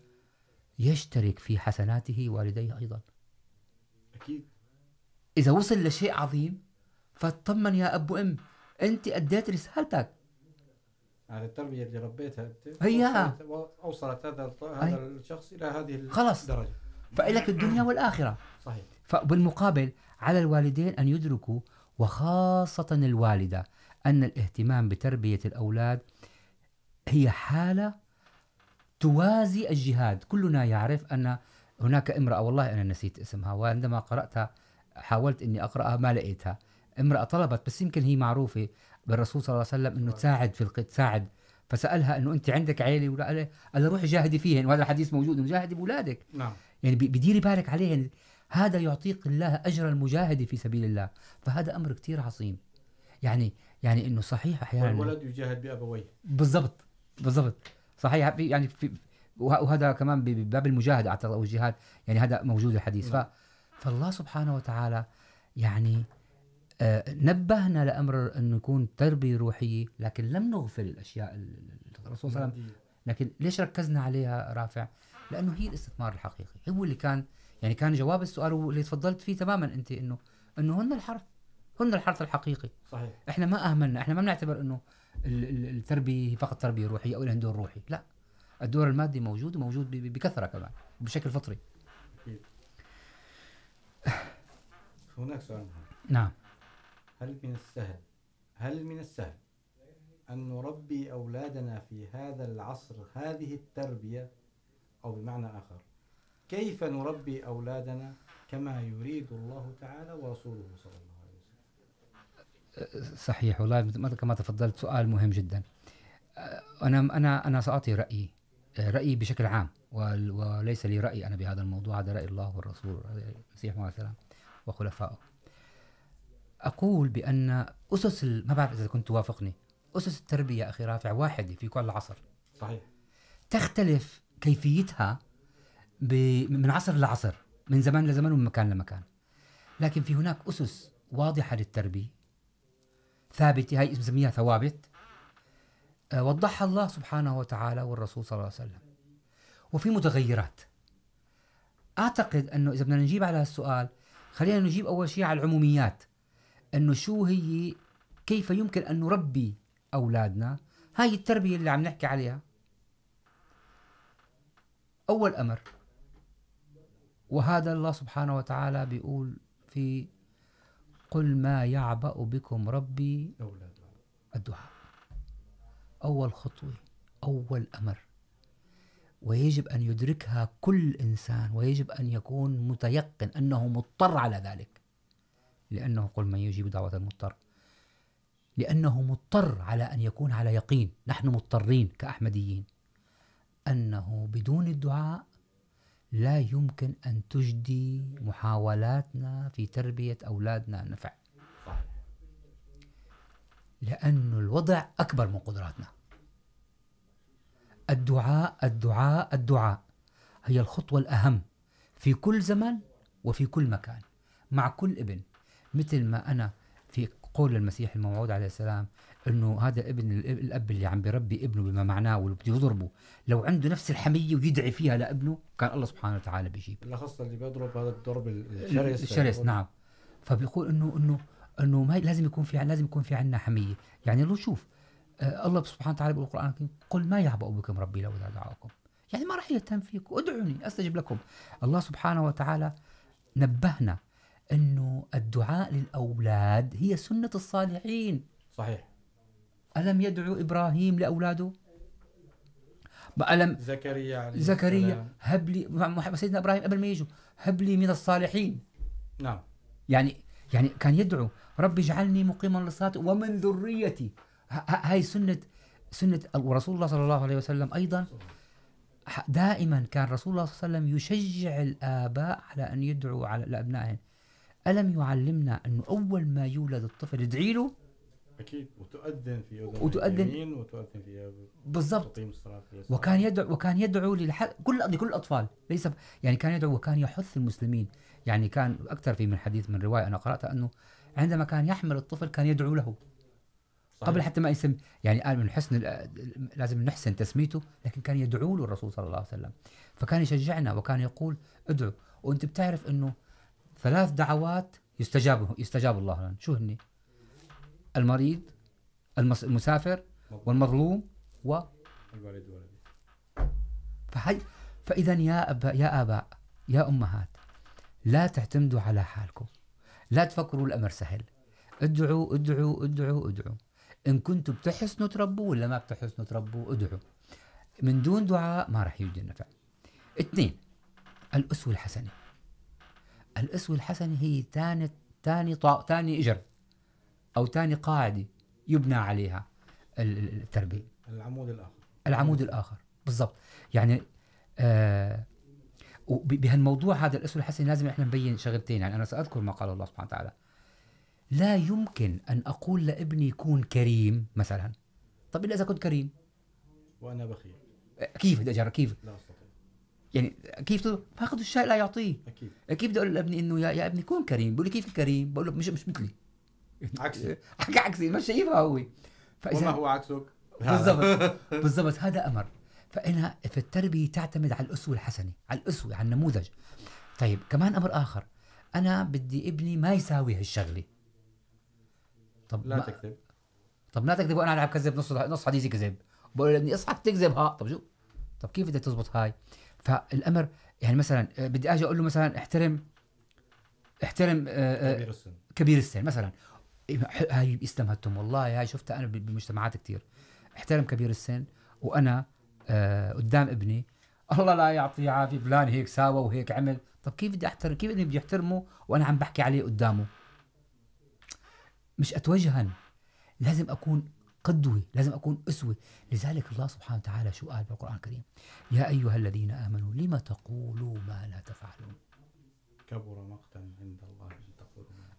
يشترك في حسناته والديه ايضا أكيد اذا وصل لشيء عظيم فاطمن يا اب وام انت اديت رسالتك على التربية اللي ربيتها أنت هيها. وصلت- أوصلت هذا. هذا الشخص إلى هذه خلص. فإلك الدنيا والاخره صحيح. فبالمقابل على الوالدين ان يدركوا وخاصه الوالده ان الاهتمام بتربيه الاولاد هي حاله توازي الجهاد. كلنا يعرف ان هناك امرأة والله أنا نسيت اسمها وعندما قرأتها حاولت أني أقرأها ما لقيتها. امرأة طلبت بس يمكن هي معروفة بالرسول صلى الله عليه وسلم أنه تساعد في القتال تساعد. فسألها أنه أنت عندك عيلة ولا لها روحي جاهدي فيهن وهذا الحديث موجود جاهدي بأولادك. نعم. يعني بديري بالك عليهن هذا يعطيك الله أجر المجاهد في سبيل الله فهذا أمر كتير عظيم. يعني يعني أنه صحيح أحيانا والولد يجاهد بأبويه. بالضبط بالضبط. صحيح في- يعني في وه- وهذا كمان بباب المجاهده اعتقد او الجهاد يعني هذا موجود الحديث. ف. فالله سبحانه وتعالى يعني نبهنا لامر انه يكون تربيه روحيه لكن لم نغفل الاشياء ال- ال- الرسول صلى الله عليه وسلم. لكن ليش ركزنا عليها رافع؟ لانه هي الاستثمار الحقيقي. هو اللي كان يعني كان جواب السؤال واللي تفضلت فيه تماما انت انه انه هن الحرث. هن الحرث الحقيقي. صحيح. احنا ما اهملنا احنا ما بنعتبر انه ال- ال- التربيه فقط تربيه روحيه او لها دور روحي. لا. الدور المادي موجود وموجود بكثره كمان بشكل فطري. هناك سؤال مهم. نعم. هل من السهل هل من السهل أن نربي أولادنا في هذا العصر هذه التربية؟ أو بمعنى آخر. كيف نربي أولادنا كما يريد الله تعالى ورسوله صلى الله عليه وسلم؟ صحيح والله مثل كما تفضلت سؤال مهم جدا. انا انا ساعطي رايي أه، رايي بشكل عام وليس لي راي انا بهذا الموضوع هذا راي الله والرسول المسيح عليه السلام وخلفائه. اقول بان اسس ال- ما بعرف اذا كنت توافقني اسس التربيه يا اخي رافع واحده في كل عصر. صحيح. تختلف كيفيتها من عصر لعصر، من زمان لزمان ومن مكان لمكان. لكن في هناك أسس واضحة للتربية، ثابتة، هاي نسميها ثوابت وضحها الله سبحانه وتعالى والرسول صلى الله عليه وسلم. وفي متغيرات. أعتقد أنه إذا بدنا نجيب على السؤال خلينا نجيب أول شيء على العموميات. أنه شو هي، كيف يمكن أن نربي أولادنا؟ هاي التربية اللي عم نحكي عليها. أول أمر. وهذا الله سبحانه وتعالى بيقول في قل ما يعبأ بكم ربي الدعاء. أول خطوة، أول أمر. ويجب أن يدركها كل إنسان، ويجب أن يكون متيقن أنه مضطر على ذلك. لأنه قل من يجيب دعوة المضطر. لأنه مضطر على أن يكون على يقين. نحن مضطرين كأحمديين. أنه بدون الدعاء لا يمكن أن تجدي محاولاتنا في تربية أولادنا نفع. لأن الوضع أكبر من قدراتنا. الدعاء الدعاء الدعاء هي الخطوة الأهم في كل زمن وفي كل مكان مع كل ابن. مثل ما أنا في قول المسيح الموعود عليه السلام انه هذا ابن الاب اللي عم بيربي ابنه بما معناه واللي بده يضربه لو عنده نفس الحميه ويدعي فيها لابنه كان الله سبحانه وتعالى بيجيب. بالأخص اللي بيضرب هذا الضرب الشرس الشرس نعم. فبيقول انه انه انه ما لازم يكون في لازم يكون في عندنا حميه يعني لو شوف آه الله سبحانه وتعالى بيقول القران الكريم قل ما يعبأ بكم ربي لولا دعاءكم يعني ما راح يهتم فيكم. ادعوني استجب لكم. الله سبحانه وتعالى نبهنا انه الدعاء للاولاد هي سنه الصالحين. صحيح. الم يدعو ابراهيم لاولاده ألم زكريا عليه زكريا. هب لي سيدنا ابراهيم قبل ما يجوا هب لي من الصالحين. نعم. يعني يعني كان يدعو رب اجعلني مقيما للصلاة ومن ذريتي. هاي سنة سنة ورسول الله صلى الله عليه وسلم أيضا. دائما كان رسول الله صلى الله عليه وسلم يشجع الآباء على أن يدعوا على لأبنائهم. ألم يعلمنا أنه أول ما يولد الطفل ادعي له؟ أكيد وتؤذن في أذن وتؤذن- اليمين وتؤذن في بالضبط. وكان يدعو وكان يدعو للح... كل لكل الاطفال ليس يعني كان يدعو وكان يحث المسلمين. يعني كان اكثر في من حديث من روايه انا قراتها انه عندما كان يحمل الطفل كان يدعو له. صحيح. قبل حتى ما يسم يعني قال من حسن لازم نحسن تسميته لكن كان يدعو له الرسول صلى الله عليه وسلم. فكان يشجعنا وكان يقول ادعوا وانت بتعرف انه ثلاث دعوات يستجاب يستجاب الله لنا. شو هن المريض المس- المسافر والمظلوم و الوالد فهي فاذا يا اباء يا اباء يا امهات لا تعتمدوا على حالكم. لا تفكروا الامر سهل. ادعوا ادعوا ادعوا ادعوا. ان كنتم بتحسنوا تربوا ولا ما بتحسنوا تربوا ادعوا. من دون دعاء ما راح يجي النفع. اثنين الأسوة الحسنة. الأسوة الحسنة هي ثاني ثاني طا... ثاني إجر. أو ثاني قاعدة يبنى عليها ال- ال- التربية. العمود الاخر العمود الآخر بالضبط. يعني آه بهالموضوع هذا الأسوة الحسنة لازم احنا نبين شغلتين. يعني أنا سأذكر ما قال الله سبحانه وتعالى لا يمكن أن أقول لابني كون كريم مثلا. طب إلا إذا كنت كريم. وانا بخيل. كيف بدي أجرب؟ كيف؟ لا استطيع يعني كيف تقول؟ فاقد الشيء لا يعطيه. اكيد كيف بدي اقول لابني انه يا, يا ابني كون كريم؟ بقول لي كيف الكريم بقول له مش مش مثلي. عكسي. حكى عكسي مش شايفها هو. وما هو عكسك. بالضبط بالضبط هذا امر فانها في التربيه تعتمد على الاسوه الحسنه على الاسوه على النموذج. طيب كمان امر اخر انا بدي ابني ما يساوي هالشغله طب لا ما تكذب. طب لا تكذب وانا العب كذب نص نص حديثي كذب. بقول لابني اصحى تكذب ها. طب شو؟ طب كيف بدك تزبط هاي؟ فالامر يعني مثلا بدي اجي اقول له مثلا احترم احترم كبير السن. كبير السن مثلا. هاي الاسلام والله هاي شفتها انا بمجتمعات كتير. احترم كبير السن وانا آه، قدام ابني. الله لا يعطيه عافيه فلان هيك ساوى وهيك عمل. طب كيف بدي احترم كيف ابني بدي احترمه وانا عم بحكي عليه قدامه؟ مش اتوجها لازم اكون قدوه لازم اكون اسوه لذلك الله سبحانه وتعالى شو قال بالقران الكريم؟ يا ايها الذين امنوا لما تقولوا ما لا تفعلون؟ كبر مقتا عند الله. ان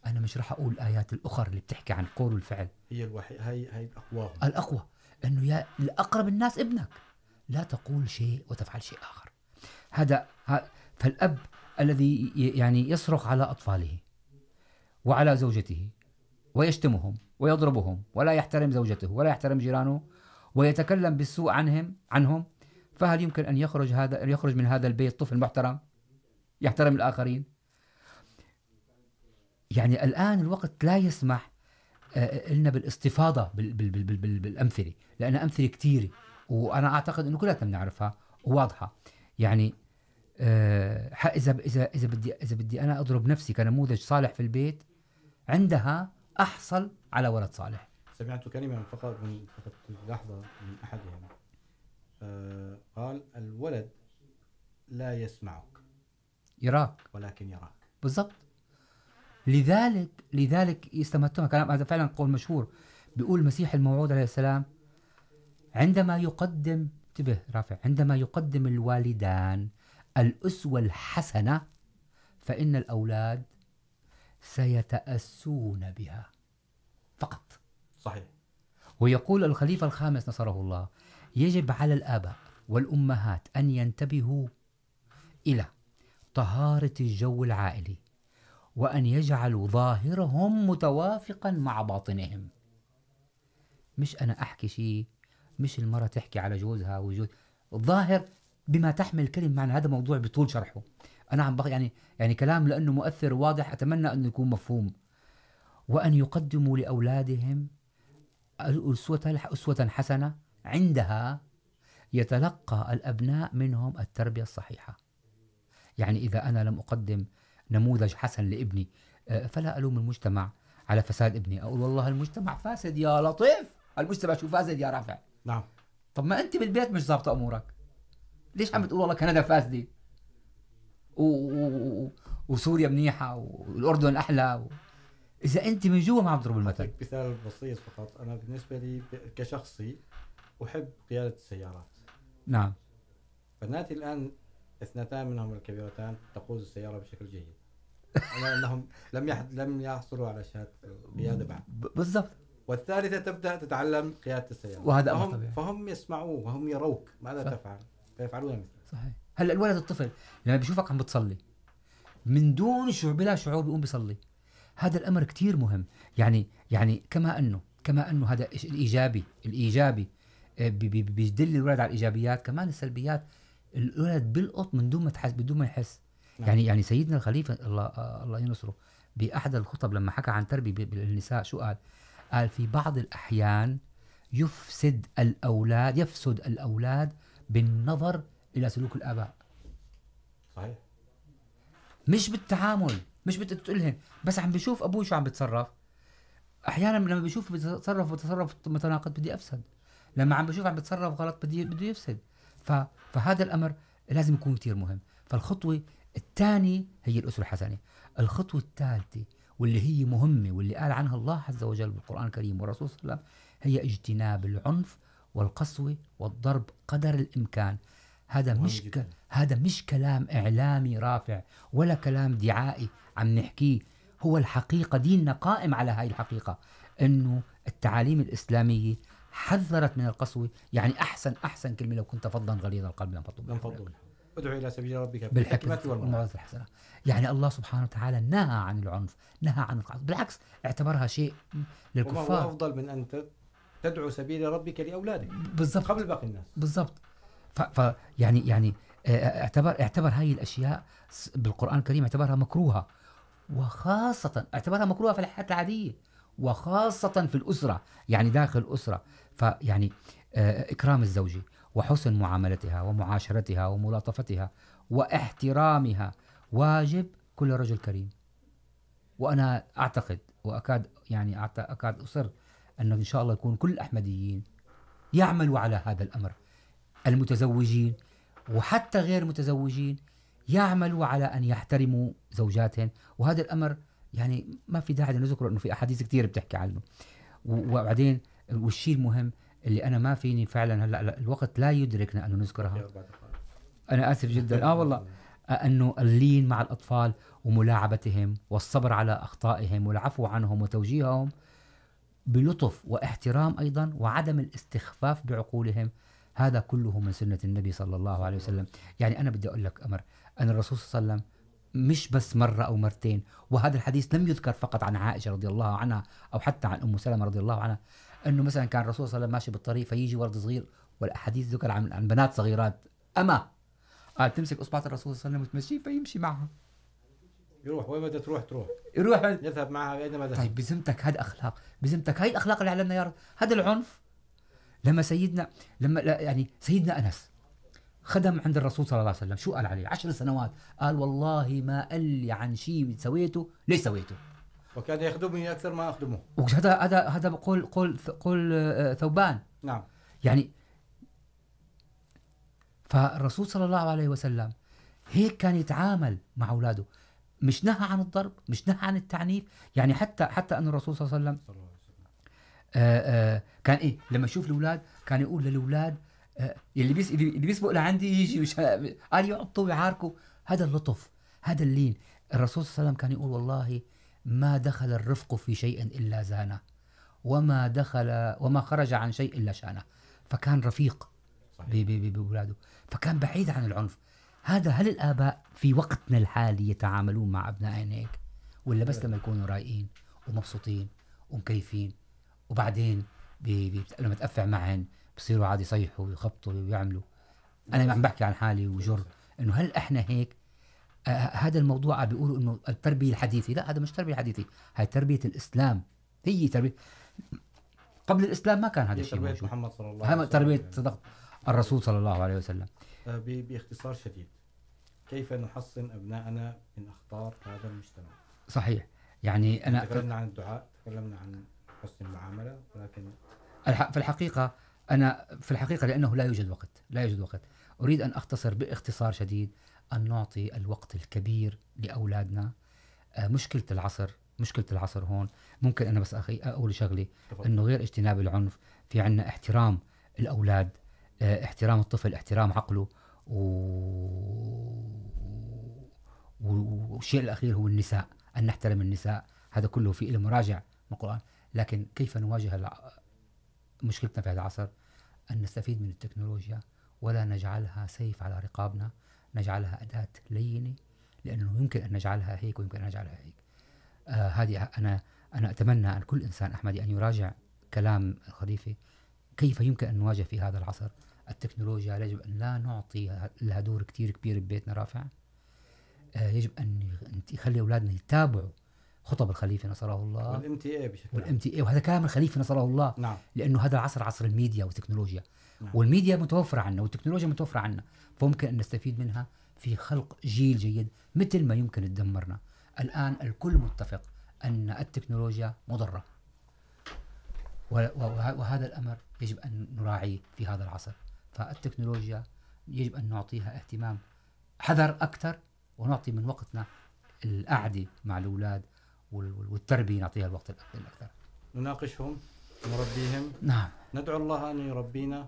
انا مش راح اقول الايات الاخر اللي بتحكي عن القول والفعل. هي الوحيد هي هي اقواهم الأقوى. أنه يا الأقرب الناس ابنك. لا تقول شيء وتفعل شيء آخر. هذا فالأب الذي يعني يصرخ على أطفاله وعلى زوجته ويشتمهم ويضربهم ولا يحترم زوجته ولا يحترم جيرانه ويتكلم بالسوء عنهم عنهم فهل يمكن أن يخرج هذا أن يخرج من هذا البيت طفل محترم؟ يحترم الآخرين؟ يعني الآن الوقت لا يسمح لنا بالاستفاضه بال بال بال بال بال بالامثله لان امثله كثيره وانا اعتقد انه كلنا بنعرفها وواضحه يعني اذا اذا اذا بدي اذا بدي انا اضرب نفسي كنموذج صالح في البيت عندها احصل على ولد صالح. سمعت كلمة فقط من فقط لحظة من أحدهم آه قال الولد لا يسمعك. يراك. ولكن يراك. بالضبط. لذلك لذلك يستمتعون كلام هذا فعلا قول مشهور. بيقول المسيح الموعود عليه السلام عندما يقدم انتبه رافع عندما يقدم الوالدان الأسوة الحسنة فإن الأولاد سيتأسون بها. فقط. صحيح. ويقول الخليفة الخامس نصره الله يجب على الآباء والأمهات أن ينتبهوا إلى طهارة الجو العائلي وأن يجعلوا ظاهرهم متوافقا مع باطنهم. مش أنا أحكي شيء، مش المرة تحكي على جوزها وجوز. الظاهر بما تحمل كلمة معنى هذا موضوع بطول شرحه. أنا عم بق يعني يعني كلام لأنه مؤثر واضح، أتمنى أنه يكون مفهوم. وأن يقدموا لأولادهم أسوة أسوة حسنة عندها يتلقى الأبناء منهم التربية الصحيحة. يعني إذا أنا لم أقدم نموذج حسن لابني. فلا ألوم المجتمع على فساد ابني. أقول والله المجتمع فاسد يا لطيف. المجتمع شو فاسد يا رافع. نعم. طب ما أنت بالبيت مش ضابطة أمورك. ليش عم بتقول والله كندا فاسدة؟ و... و... و... وسوريا منيحة والأردن أحلى و... إذا أنت من جوا ما عم تضرب المثل. مثال بسيط فقط. أنا بالنسبة لي كشخصي أحب قيادة السيارات. نعم. بناتي الآن اثنتان منهم الكبيرتان تقود السيارة بشكل جيد. أنا أنهم لم يح... لم يحصلوا على شهادة القيادة بعد. بالضبط. والثالثة تبدأ تتعلم قيادة السيارة. وهذا فهم, طبيعي. فهم يسمعوه وهم يروك ماذا صح. تفعل؟ فيفعلون مثلك صحيح. هلا الولد الطفل لما بيشوفك عم بتصلي من دون شعور بلا شعور بيقوم بيصلي. هذا الامر كتير مهم. يعني يعني كما انه كما انه هذا الايجابي الايجابي بيدل الولد على الايجابيات كمان السلبيات الولد بيلقط من دون ما تحس بدون ما يحس. نعم. يعني يعني سيدنا الخليفه الله الله ينصره باحد الخطب لما حكى عن تربيه بالنساء شو قال؟ قال في بعض الاحيان يفسد الاولاد يفسد الاولاد بالنظر الى سلوك الاباء صحيح. مش بالتعامل مش بتقولهن بس عم بشوف ابوي شو عم بيتصرف احيانا لما بشوف بيتصرف بتصرف متناقض بدي افسد لما عم بشوف عم بيتصرف غلط بدي بده يفسد. ف... فهذا الامر لازم يكون كتير مهم. فالخطوه الثاني هي الأسرة الحسنة. الخطوة الثالثة واللي هي مهمة واللي قال عنها الله عز وجل بالقرآن الكريم والرسول صلى الله عليه وسلم هي اجتناب العنف والقسوة والضرب قدر الإمكان. هذا مش ك... هذا مش كلام إعلامي رافع ولا كلام دعائي عم نحكيه. هو الحقيقة ديننا قائم على هاي الحقيقة إنه التعاليم الإسلامية حذرت من القسوة يعني أحسن أحسن كلمة لو كنت فظا غليظ القلب لم فضوا لم فضل ادعو الى سبيل ربك. بالحكمة بالحكمه والموعظه الحسنة. يعني الله سبحانه وتعالى نهى عن العنف نهى عن القسوة بالعكس اعتبرها شيء وما هو للكفار افضل من ان تدعو سبيل ربك لاولادك بالضبط. قبل باقي الناس. بالضبط. ف, ف يعني يعني اعتبر اعتبر هاي الاشياء بالقران الكريم اعتبرها مكروهه وخاصه اعتبرها مكروهه في الحياه العاديه وخاصه في الاسره يعني داخل الاسره فيعني اكرام الزوجه وحسن معاملتها ومعاشرتها وملاطفتها واحترامها. واجب كل رجل كريم. وانا اعتقد واكاد يعني اكاد اصر انه ان شاء الله يكون كل الاحمديين يعملوا على هذا الامر المتزوجين وحتى غير متزوجين يعملوا على ان يحترموا زوجاتهم وهذا الامر يعني ما في داعي نذكره انه في احاديث كثير بتحكي عنه. وبعدين والشيء المهم اللي انا ما فيني فعلا هلا لا- الوقت لا يدركنا انه نذكرها. انا اسف جدا. اه والله. انه اللين مع الاطفال وملاعبتهم والصبر على اخطائهم والعفو عنهم وتوجيههم بلطف واحترام ايضا وعدم الاستخفاف بعقولهم هذا كله من سنه النبي صلى الله عليه وسلم. يعني انا بدي اقول لك امر ان الرسول صلى الله عليه وسلم مش بس مرة أو مرتين وهذا الحديث لم يذكر فقط عن عائشة رضي الله عنها أو حتى عن أم سلمة رضي الله عنها أنه مثلا كان الرسول صلى الله عليه وسلم ماشي بالطريق فيجي ولد صغير والأحاديث ذكر عن, عن بنات صغيرات. أما قال تمسك اصبع الرسول صلى الله عليه وسلم وتمشيه فيمشي معها. يروح وين بدها تروح؟ تروح. يروح. يذهب معها اينما ذهب طيب بذمتك هذا اخلاق بذمتك هاي الاخلاق اللي علمنا يا رب. هذا العنف. لما سيدنا لما يعني سيدنا انس خدم عند الرسول صلى الله عليه وسلم. شو قال عليه؟ عشر سنوات. قال والله ما قال لي عن شيء سويته ليش سويته؟ وكان يخدمني اكثر ما اخدمه وهذا هذا هذا بقول قول قول ثوبان. نعم. يعني فالرسول صلى الله عليه وسلم هيك كان يتعامل مع اولاده مش نهى عن الضرب مش نهى عن التعنيف. يعني حتى حتى ان الرسول صلى الله عليه وسلم آه آه كان ايه لما يشوف الاولاد كان يقول للاولاد آه اللي بيس اللي بيسبق لعندي يجي مش قال يعطوا ويعاركوا. هذا اللطف هذا اللين. الرسول صلى الله عليه وسلم كان يقول والله ما دخل الرفق في شيء الا زانه وما دخل وما خرج عن شيء الا شانه. فكان رفيق صحيح. ب- ب- ب- باولاده فكان بعيد عن العنف. هذا هل الاباء في وقتنا الحالي يتعاملون مع ابنائهم هيك؟ ولا بس لما يكونوا رايقين ومبسوطين ومكيفين؟ وبعدين بي بي لما تقفع معهن بصيروا عادي يصيحوا ويخبطوا ويعملوا. انا عم بحكي عن حالي وجر انه هل احنا هيك هذا الموضوع عم بيقولوا انه التربيه الحديثه لا هذا مش تربيه حديثه هاي تربيه الاسلام هي تربيه قبل الاسلام ما كان هذا هي الشيء موجود. محمد صلى الله عليه وسلم. تربيه صدق الرسول صلى الله عليه وسلم. باختصار شديد. كيف نحصن ابنائنا من اخطار هذا المجتمع؟ صحيح. يعني انا تكلمنا عن الدعاء تكلمنا عن حسن المعامله ولكن في الحقيقة أنا في الحقيقة لأنه لا يوجد وقت لا يوجد وقت. أريد أن أختصر باختصار شديد أن نعطي الوقت الكبير لأولادنا. مشكلة العصر مشكلة العصر هون. ممكن أنا بس أخي أقول شغلي. أنه غير اجتناب العنف في عنا احترام الأولاد احترام الطفل احترام عقله و... و- والشيء الأخير هو النساء أن نحترم النساء. هذا كله في له مراجع من القرآن. لكن كيف نواجه الع... مشكلتنا في هذا العصر؟ أن نستفيد من التكنولوجيا ولا نجعلها سيف على رقابنا. نجعلها أداة لينة لأنه يمكن أن نجعلها هيك ويمكن أن نجعلها هيك. آه هذه أنا أنا أتمنى أن كل إنسان أحمدي أن يراجع كلام الخليفة كيف يمكن أن نواجه في هذا العصر التكنولوجيا؟ يجب أن لا نعطي لها دور كتير كبير ببيتنا رافع. آه يجب أن يخ- يخلي أولادنا يتابعوا خطب الخليفة نصره الله. والام تي اي بشكل والام تي اي وهذا كلام الخليفه نصره الله. نعم. لانه هذا العصر عصر الميديا والتكنولوجيا نعم. والميديا متوفره عنا والتكنولوجيا متوفره عنا فممكن ان نستفيد منها في خلق جيل جيد مثل ما يمكن تدمرنا. الان الكل متفق ان التكنولوجيا مضره و- وهذا الامر يجب ان نراعيه في هذا العصر. فالتكنولوجيا يجب ان نعطيها اهتمام حذر اكثر ونعطي من وقتنا القعدة مع الأولاد وال- وال- والتربية نعطيها الوقت الأكثر. نناقشهم نربيهم. نعم. ندعو الله أن يربينا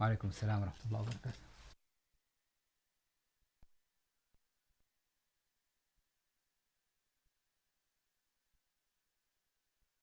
وعلیکم السلام ورحمۃ اللہ وبرکاتہ۔